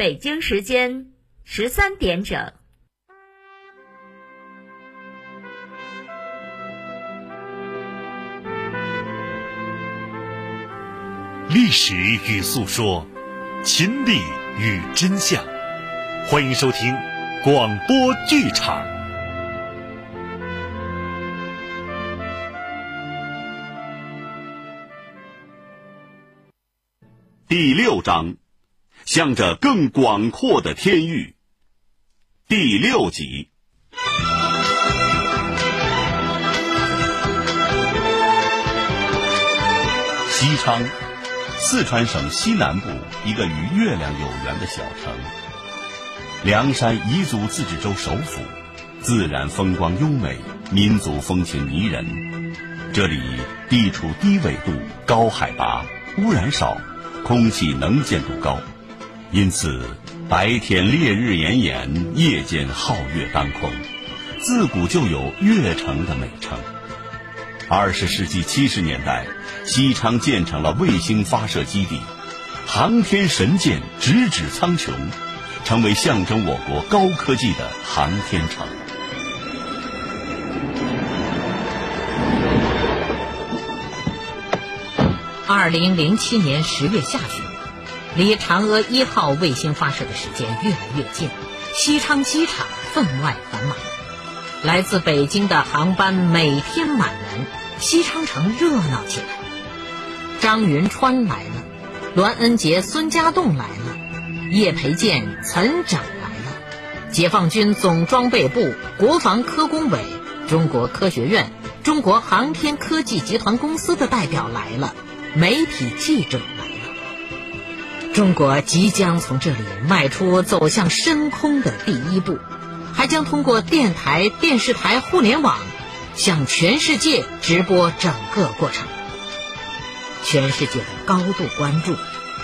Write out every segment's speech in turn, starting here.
北京时间十三点整。历史与诉说，亲历与真相。欢迎收听广播剧场第六章，向着更广阔的天域。第六集。西昌，四川省西南部一个与月亮有缘的小城。凉山彝族自治州首府，自然风光优美，民族风情迷人。这里地处低纬度、高海拔，污染少，空气能见度高，因此白天烈日炎炎，夜间皓月当空，自古就有“月城”的美称。二十世纪七十年代，西昌建成了卫星发射基地，航天神箭直指苍穹，成为象征我国高科技的航天城。二零零七年十月下旬，离嫦娥一号卫星发射的时间越来越近，西昌机场分外繁忙，来自北京的航班每天满员。西昌城热闹起来，张云川来了，栾恩杰、孙家栋来了，叶培建、岑整来了，解放军总装备部、国防科工委、中国科学院、中国航天科技集团公司的代表来了，媒体记者来了。中国即将从这里迈出走向深空的第一步，还将通过电台、电视台、互联网。向全世界直播整个过程，全世界的高度关注，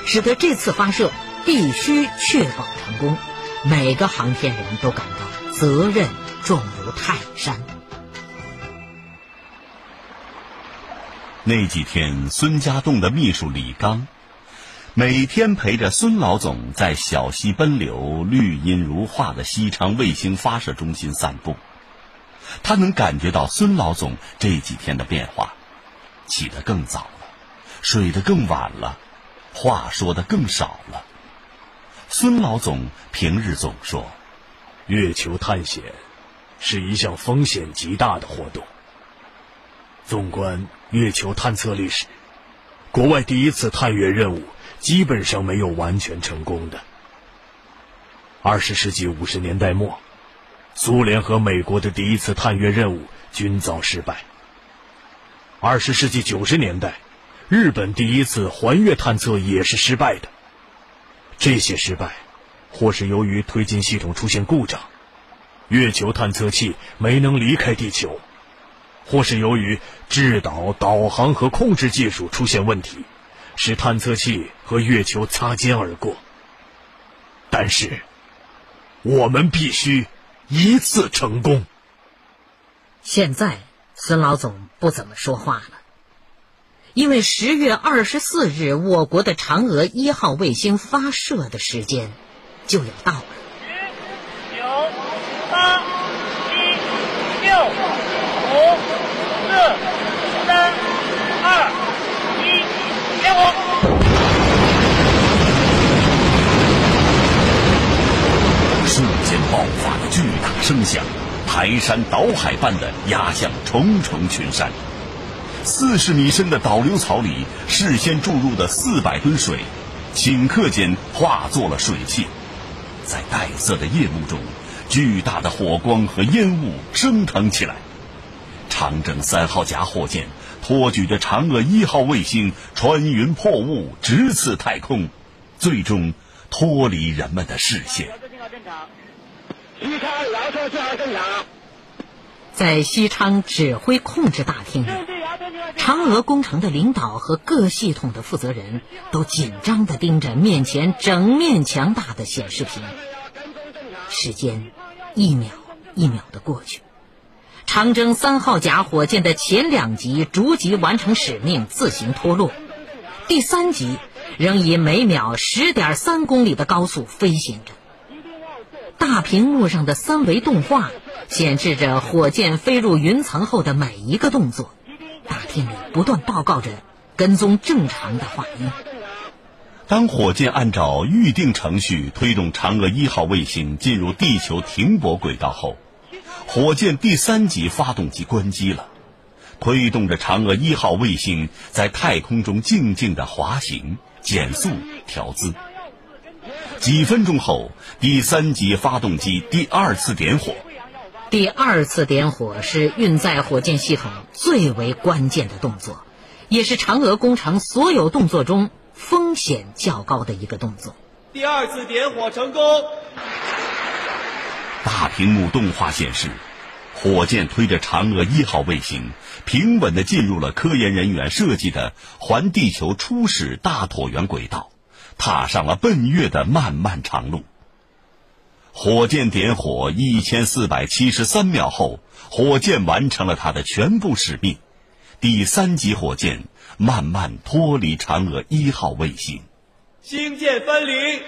使得这次发射必须确保成功。每个航天人都感到责任重如泰山。那几天，孙家栋的秘书李刚每天陪着孙老总在小溪奔流、绿荫如画的西昌卫星发射中心散步。他能感觉到孙老总这几天的变化，起得更早了，睡得更晚了，话说的更少了。孙老总平日总说：“月球探险是一项风险极大的活动。纵观月球探测历史，国外第一次探月任务基本上没有完全成功的。二十世纪五十年代末。”苏联和美国的第一次探月任务均遭失败。二十世纪九十年代，日本第一次环月探测也是失败的。这些失败，或是由于推进系统出现故障，月球探测器没能离开地球；或是由于制导、导航和控制技术出现问题，使探测器和月球擦肩而过。但是，我们必须。一次成功。现在孙老总不怎么说话了，因为十月二十四日我国的嫦娥一号卫星发射的时间就要到了。十、九、八、七、六、五、四、三、二、一，点火！瞬间爆发的巨大声响，排山倒海般的压向重重群山。四十米深的导流槽里，事先注入的四百吨水，顷刻间化作了水汽。在黛色的夜幕中，巨大的火光和烟雾升腾起来。长征三号甲火箭托举着嫦娥一号卫星，穿云破雾，直刺太空，最终脱离人们的视线。西昌遥测信号正常。在西昌指挥控制大厅里，嫦娥工程的领导和各系统的负责人都紧张地盯着面前整面强大的显示屏。时间一秒一秒地过去，长征三号甲火箭的前两级逐级完成使命，自行脱落。第三级仍以每秒十点三公里的高速飞行着。大屏幕上的三维动画显示着火箭飞入云层后的每一个动作，大厅里不断报告着跟踪正常的画面。当火箭按照预定程序推动嫦娥一号卫星进入地球停泊轨道后，火箭第三级发动机关机了，推动着嫦娥一号卫星在太空中静静的滑行、减速、调姿。几分钟后，第三级发动机第二次点火。第二次点火是运载火箭系统最为关键的动作，也是嫦娥工程所有动作中风险较高的一个动作。第二次点火成功。大屏幕动画显示，火箭推着嫦娥一号卫星平稳地进入了科研人员设计的环地球初始大椭圆轨道。踏上了奔月的漫漫长路。火箭点火一千四百七十三秒后，火箭完成了它的全部使命，第三级火箭慢慢脱离嫦娥一号卫星。星舰分离。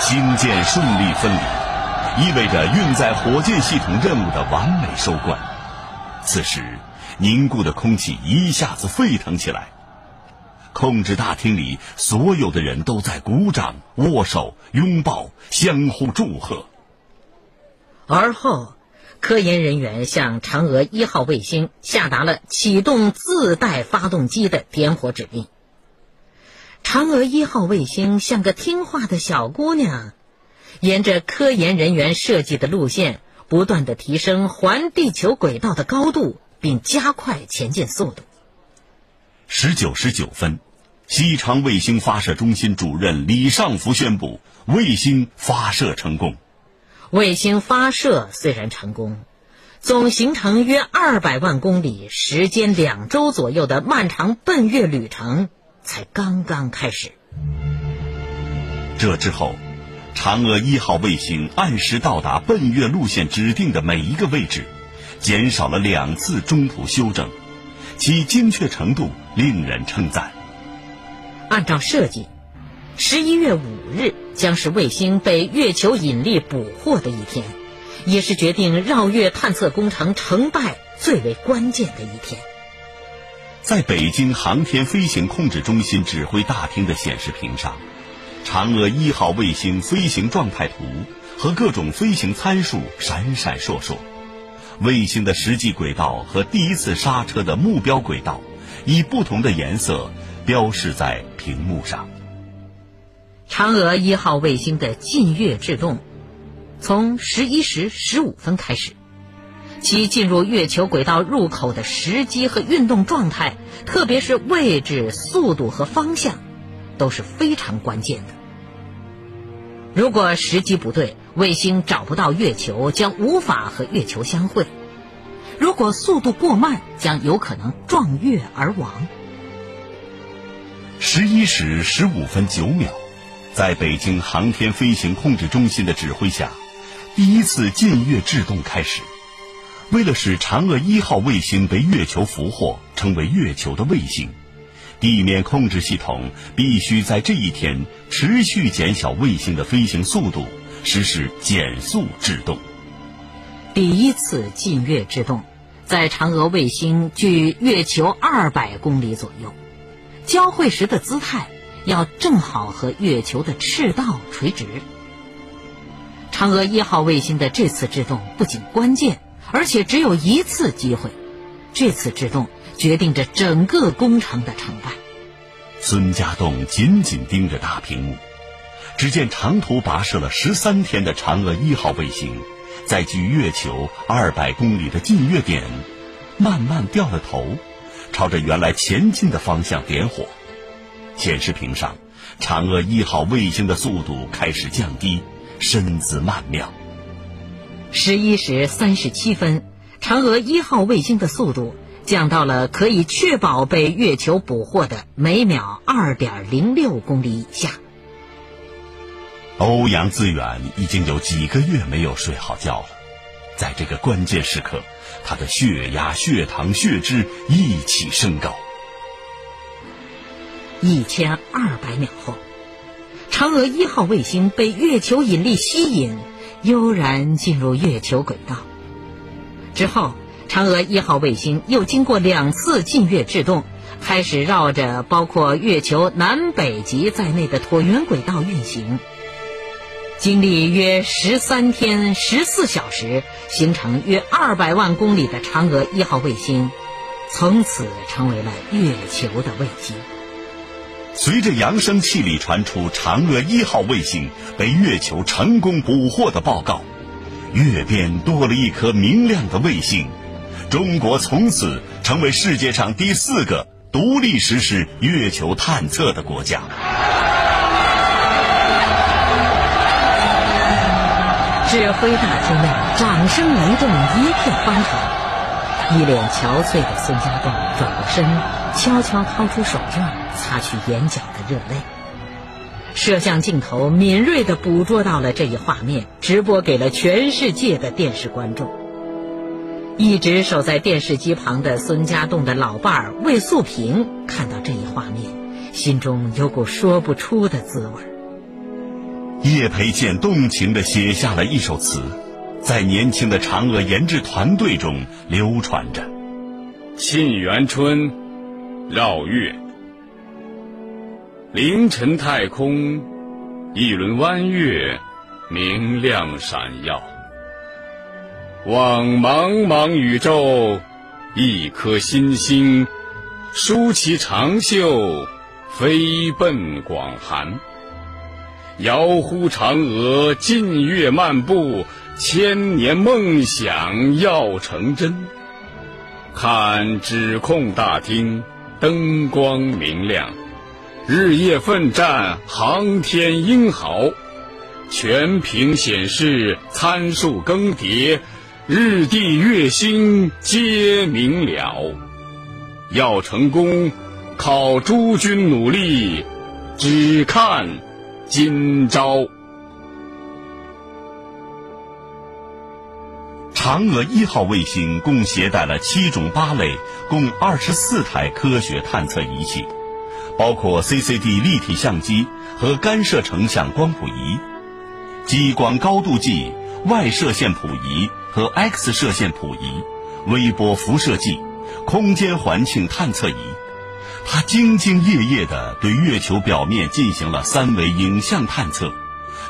星舰顺利分离，意味着运载火箭系统任务的完美收官。此时，凝固的空气一下子沸腾起来。控制大厅里所有的人都在鼓掌、握手、拥抱，相互祝贺。而后，科研人员向嫦娥一号卫星下达了启动自带发动机的点火指令。嫦娥一号卫星像个听话的小姑娘，沿着科研人员设计的路线，不断的提升环地球轨道的高度，并加快前进速度。十九时九分。西昌卫星发射中心主任李尚福宣布，卫星发射成功。卫星发射虽然成功，总行程约二百万公里、时间两周左右的漫长奔月旅程才刚刚开始。这之后，嫦娥一号卫星按时到达奔月路线指定的每一个位置，减少了两次中途休整，其精确程度令人称赞。按照设计，十一月五日将是卫星被月球引力捕获的一天，也是决定绕月探测工程成败最为关键的一天。在北京航天飞行控制中心指挥大厅的显示屏上，嫦娥一号卫星飞行状态图和各种飞行参数闪闪烁烁，卫星的实际轨道和第一次刹车的目标轨道以不同的颜色。标示在屏幕上。嫦娥一号卫星的近月制动，从十一时十五分开始，其进入月球轨道入口的时机和运动状态，特别是位置、速度和方向，都是非常关键的。如果时机不对，卫星找不到月球，将无法和月球相会；如果速度过慢，将有可能撞月而亡。十一时十五分九秒，在北京航天飞行控制中心的指挥下，第一次近月制动开始。为了使嫦娥一号卫星被月球俘获，成为月球的卫星，地面控制系统必须在这一天持续减小卫星的飞行速度，实施减速制动。第一次近月制动，在嫦娥卫星距月球二百公里左右。交汇时的姿态要正好和月球的赤道垂直。嫦娥一号卫星的这次制动不仅关键，而且只有一次机会。这次制动决定着整个工程的成败。孙家栋紧紧盯着大屏幕，只见长途跋涉了十三天的嫦娥一号卫星，在距月球二百公里的近月点，慢慢掉了头。朝着原来前进的方向点火，显示屏上，嫦娥一号卫星的速度开始降低，身姿曼妙。十一时三十七分，嫦娥一号卫星的速度降到了可以确保被月球捕获的每秒二点零六公里以下。欧阳自远已经有几个月没有睡好觉了，在这个关键时刻。他的血压、血糖、血脂一起升高。一千二百秒后，嫦娥一号卫星被月球引力吸引，悠然进入月球轨道。之后，嫦娥一号卫星又经过两次近月制动，开始绕着包括月球南北极在内的椭圆轨道运行。经历约十三天十四小时，行程约二百万公里的嫦娥一号卫星，从此成为了月球的卫星。随着扬声器里传出嫦娥一号卫星被月球成功捕获的报告，月边多了一颗明亮的卫星，中国从此成为世界上第四个独立实施月球探测的国家。指挥大厅内掌声雷动，一片欢腾。一脸憔悴的孙家栋转过身，悄悄掏出手绢擦去眼角的热泪。摄像镜头敏锐地捕捉到了这一画面，直播给了全世界的电视观众。一直守在电视机旁的孙家栋的老伴儿魏素萍看到这一画面，心中有股说不出的滋味儿。叶培建动情地写下了一首词，在年轻的嫦娥研制团队中流传着：“沁园春，绕月。凌晨太空，一轮弯月，明亮闪耀。望茫茫宇宙，一颗新星，舒其长袖，飞奔广寒。”遥呼嫦娥近月漫步，千年梦想要成真。看指控大厅灯光明亮，日夜奋战航天英豪，全屏显示参数更迭，日地月星皆明了。要成功，靠诸君努力，只看。今朝，嫦娥一号卫星共携带了七种八类，共二十四台科学探测仪器，包括 CCD 立体相机和干涉成像光谱仪、激光高度计、外射线谱仪和 X 射线谱仪、微波辐射计、空间环境探测仪。他兢兢业业地对月球表面进行了三维影像探测，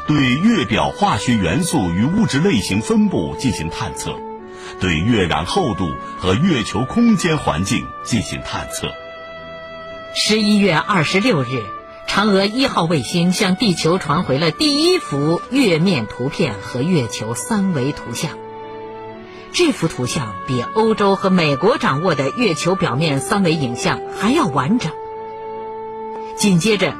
对月表化学元素与物质类型分布进行探测，对月壤厚度和月球空间环境进行探测。十一月二十六日，嫦娥一号卫星向地球传回了第一幅月面图片和月球三维图像。这幅图像比欧洲和美国掌握的月球表面三维影像还要完整。紧接着，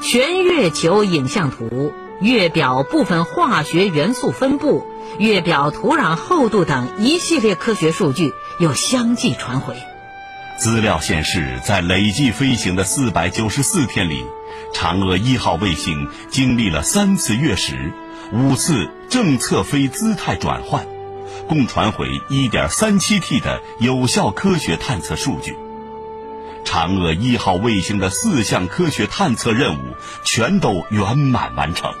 全月球影像图、月表部分化学元素分布、月表土壤厚度等一系列科学数据又相继传回。资料显示，在累计飞行的四百九十四天里，嫦娥一号卫星经历了三次月食、五次正侧飞姿态转换。共传回 1.37T 的有效科学探测数据，嫦娥一号卫星的四项科学探测任务全都圆满完成。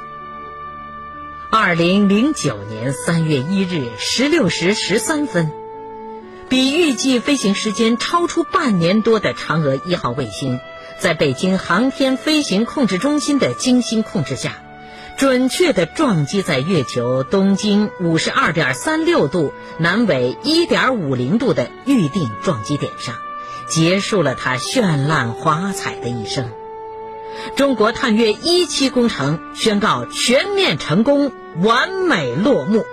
2009年3月1日16时13分，比预计飞行时间超出半年多的嫦娥一号卫星，在北京航天飞行控制中心的精心控制下。准确地撞击在月球东经五十二点三六度、南纬一点五零度的预定撞击点上，结束了它绚烂华彩的一生。中国探月一期工程宣告全面成功，完美落幕。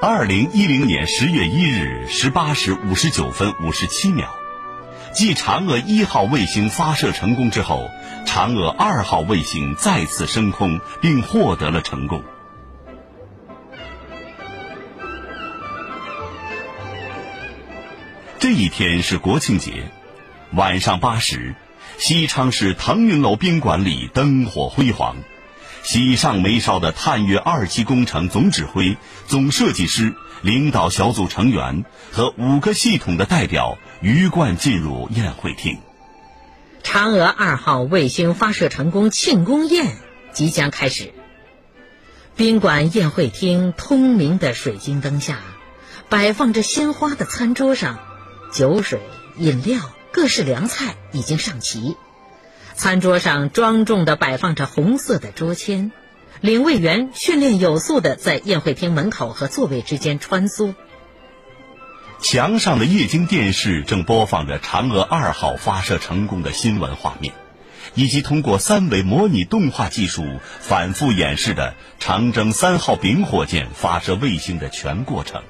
二零一零年十月一日十八时五十九分五十七秒。继嫦娥一号卫星发射成功之后，嫦娥二号卫星再次升空并获得了成功。这一天是国庆节，晚上八时，西昌市腾云楼宾馆里灯火辉煌，喜上眉梢的探月二期工程总指挥、总设计师、领导小组成员和五个系统的代表。鱼贯进入宴会厅。嫦娥二号卫星发射成功庆功宴即将开始。宾馆宴会厅通明的水晶灯下，摆放着鲜花的餐桌上，酒水、饮料、各式凉菜已经上齐。餐桌上庄重地摆放着红色的桌签，领位员训练有素地在宴会厅门口和座位之间穿梭。墙上的液晶电视正播放着嫦娥二号发射成功的新闻画面，以及通过三维模拟动画技术反复演示的长征三号丙火箭发射卫星的全过程。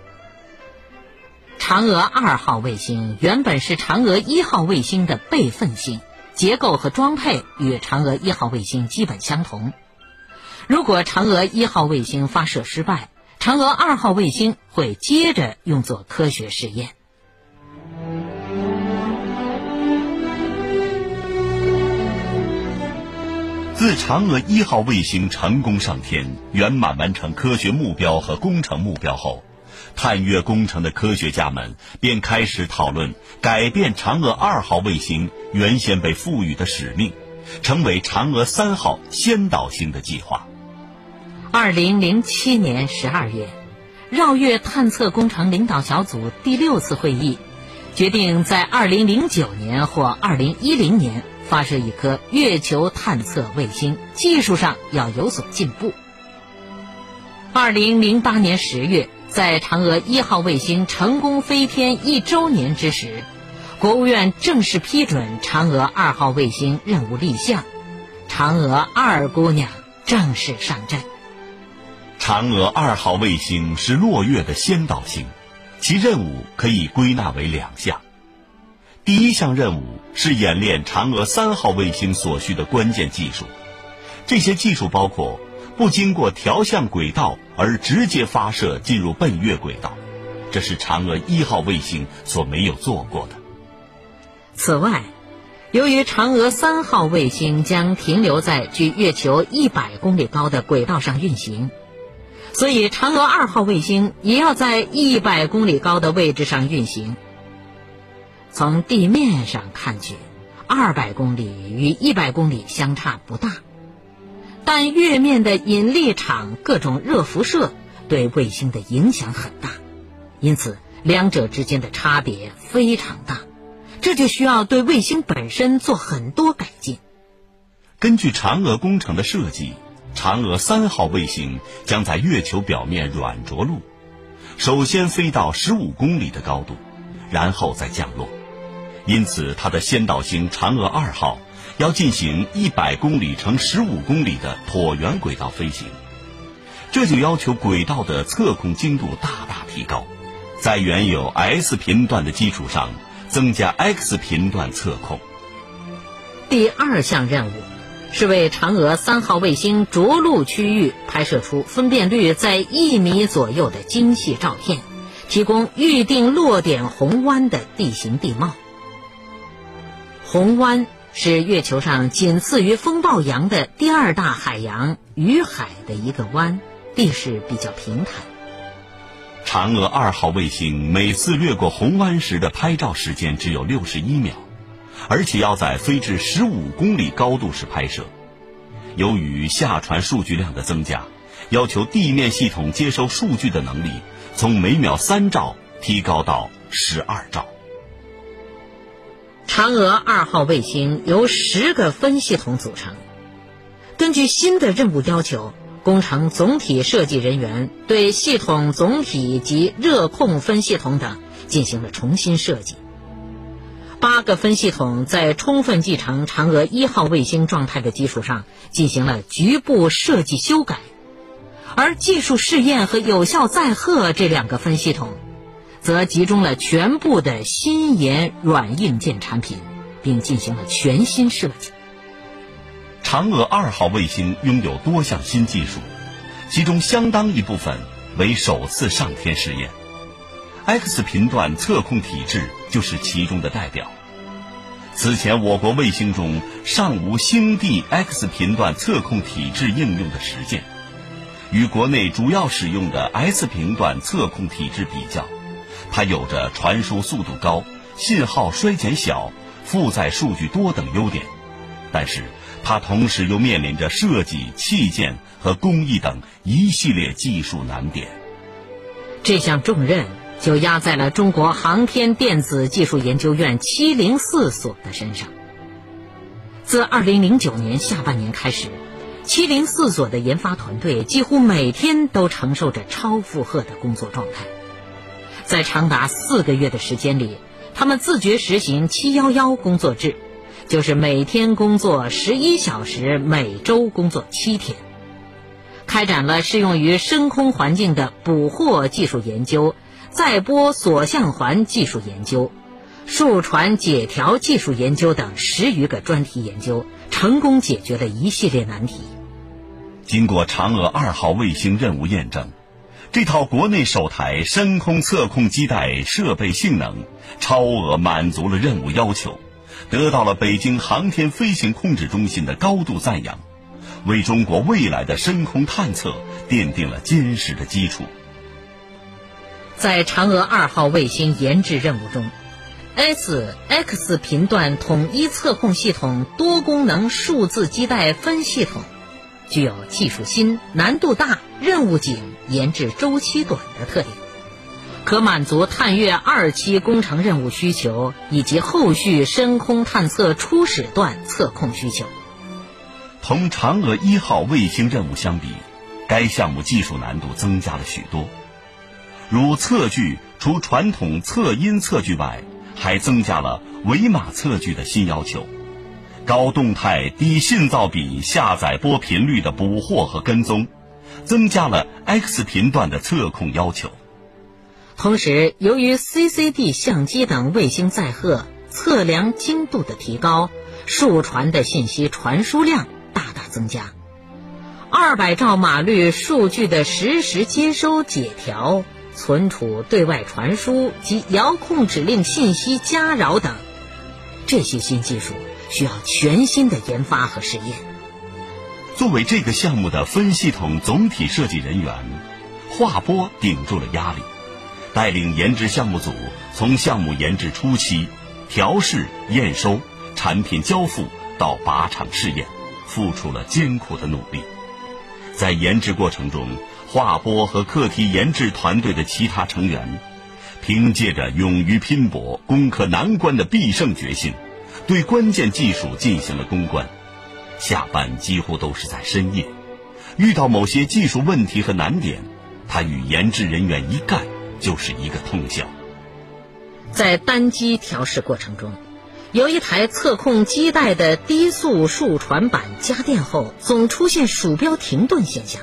嫦娥二号卫星原本是嫦娥一号卫星的备份星，结构和装配与嫦娥一号卫星基本相同。如果嫦娥一号卫星发射失败，嫦娥二号卫星会接着用作科学试验。自嫦娥一号卫星成功上天、圆满完成科学目标和工程目标后，探月工程的科学家们便开始讨论改变嫦娥二号卫星原先被赋予的使命，成为嫦娥三号先导星的计划。二零零七年十二月，绕月探测工程领导小组第六次会议决定，在二零零九年或二零一零年发射一颗月球探测卫星，技术上要有所进步。二零零八年十月，在嫦娥一号卫星成功飞天一周年之时，国务院正式批准嫦娥二号卫星任务立项，嫦娥二姑娘正式上阵。嫦娥二号卫星是落月的先导星，其任务可以归纳为两项。第一项任务是演练嫦娥三号卫星所需的关键技术，这些技术包括不经过调向轨道而直接发射进入奔月轨道，这是嫦娥一号卫星所没有做过的。此外，由于嫦娥三号卫星将停留在距月球一百公里高的轨道上运行。所以，嫦娥二号卫星也要在一百公里高的位置上运行。从地面上看去，二百公里与一百公里相差不大，但月面的引力场、各种热辐射对卫星的影响很大，因此两者之间的差别非常大。这就需要对卫星本身做很多改进。根据嫦娥工程的设计。嫦娥三号卫星将在月球表面软着陆，首先飞到十五公里的高度，然后再降落。因此，它的先导星嫦娥二号要进行一百公里乘十五公里的椭圆轨道飞行，这就要求轨道的测控精度大大提高，在原有 S 频段的基础上增加 X 频段测控。第二项任务。是为嫦娥三号卫星着陆区域拍摄出分辨率在一米左右的精细照片，提供预定落点红湾的地形地貌。红湾是月球上仅次于风暴洋的第二大海洋雨海的一个湾，地势比较平坦。嫦娥二号卫星每次掠过红湾时的拍照时间只有六十一秒。而且要在飞至十五公里高度时拍摄，由于下传数据量的增加，要求地面系统接收数据的能力从每秒三兆提高到十二兆。嫦娥二号卫星由十个分系统组成，根据新的任务要求，工程总体设计人员对系统总体及热控分系统等进行了重新设计。八个分系统在充分继承嫦娥一号卫星状态的基础上进行了局部设计修改，而技术试验和有效载荷这两个分系统，则集中了全部的新研软硬件产品，并进行了全新设计。嫦娥二号卫星拥有多项新技术，其中相当一部分为首次上天试验。X 频段测控体制就是其中的代表。此前，我国卫星中尚无星地 X 频段测控体制应用的实践。与国内主要使用的 S 频段测控体制比较，它有着传输速度高、信号衰减小、负载数据多等优点，但是它同时又面临着设计、器件和工艺等一系列技术难点。这项重任就压在了中国航天电子技术研究院七零四所的身上。自二零零九年下半年开始，七零四所的研发团队几乎每天都承受着超负荷的工作状态。在长达四个月的时间里，他们自觉实行“七幺幺”工作制，就是每天工作十一小时，每周工作七天。开展了适用于深空环境的捕获技术研究、载波锁相环技术研究、数传解条技术研究等十余个专题研究，成功解决了一系列难题。经过嫦娥二号卫星任务验证。这套国内首台深空测控基带设备性能超额满足了任务要求，得到了北京航天飞行控制中心的高度赞扬，为中国未来的深空探测奠定了坚实的基础。在嫦娥二号卫星研制任务中，S X 频段统一测控系统多功能数字基带分系统。具有技术新、难度大、任务紧、研制周期短的特点，可满足探月二期工程任务需求以及后续深空探测初始段测控需求。同嫦娥一号卫星任务相比，该项目技术难度增加了许多。如测距，除传统测音测距外，还增加了维码测距的新要求。高动态、低信噪比下载波频率的捕获和跟踪，增加了 X 频段的测控要求。同时，由于 CCD 相机等卫星载荷测量精度的提高，数传的信息传输量大大增加。二百兆码率数据的实时接收、解调、存储、对外传输及遥控指令信息加扰等，这些新技术。需要全新的研发和试验。作为这个项目的分系统总体设计人员，华波顶住了压力，带领研制项目组从项目研制初期、调试、验收、产品交付到靶场试验，付出了艰苦的努力。在研制过程中，华波和课题研制团队的其他成员，凭借着勇于拼搏、攻克难关的必胜决心。对关键技术进行了攻关，下班几乎都是在深夜。遇到某些技术问题和难点，他与研制人员一干就是一个通宵。在单机调试过程中，有一台测控基带的低速数传板加电后，总出现鼠标停顿现象。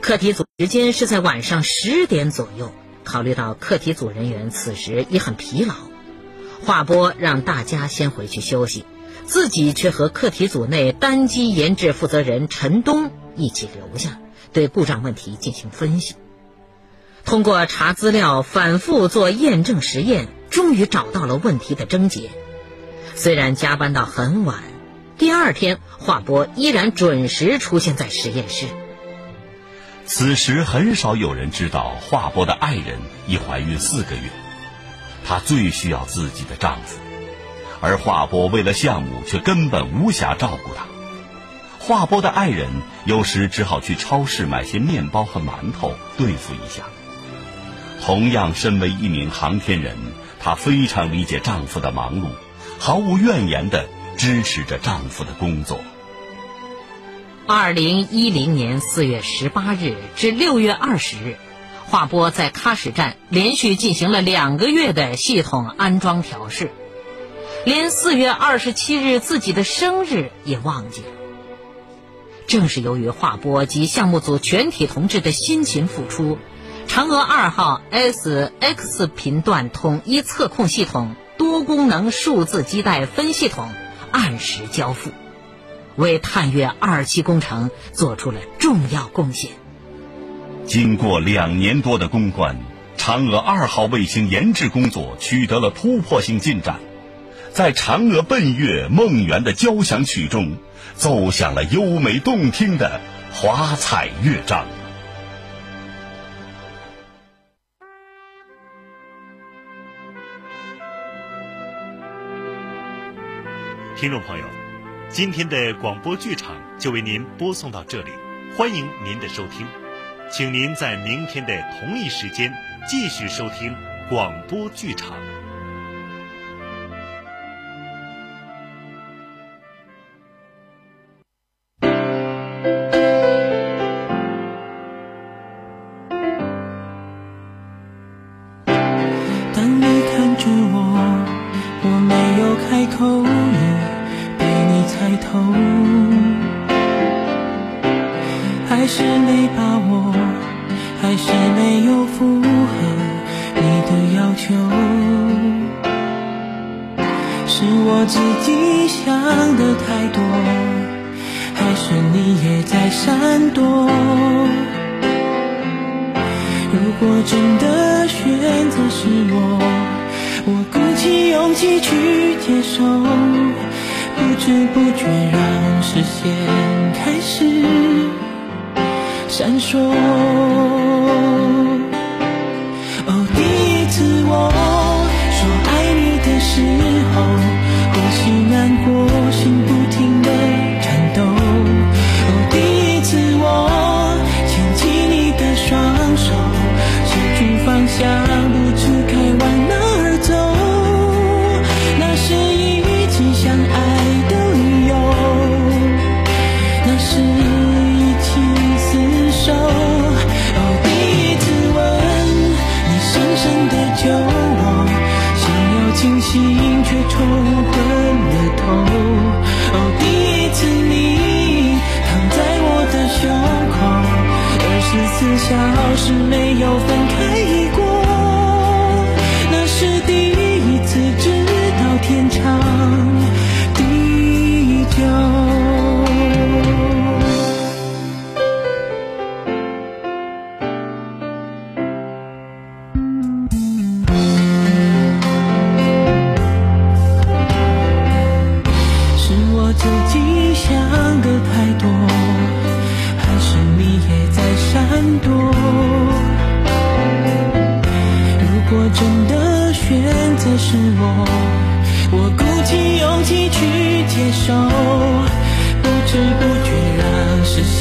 课题组时间是在晚上十点左右，考虑到课题组人员此时也很疲劳。华波让大家先回去休息，自己却和课题组内单机研制负责人陈东一起留下，对故障问题进行分析。通过查资料、反复做验证实验，终于找到了问题的症结。虽然加班到很晚，第二天华波依然准时出现在实验室。此时，很少有人知道华波的爱人已怀孕四个月。她最需要自己的丈夫，而华波为了项目却根本无暇照顾她。华波的爱人有时只好去超市买些面包和馒头对付一下。同样身为一名航天人，她非常理解丈夫的忙碌，毫无怨言地支持着丈夫的工作。二零一零年四月十八日至六月二十日。华波在喀什站连续进行了两个月的系统安装调试，连四月二十七日自己的生日也忘记了。正是由于华波及项目组全体同志的辛勤付出，嫦娥二号 S X 频段统一测控系统多功能数字基带分系统按时交付，为探月二期工程做出了重要贡献。经过两年多的攻关嫦娥二号卫星研制工作取得了突破性进展。在嫦娥奔月梦圆的交响曲中奏响了优美动听的华彩乐章。听众朋友今天的广播剧场就为您播送到这里欢迎您的收听请您在明天的同一时间继续收听广播剧场。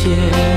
yeah.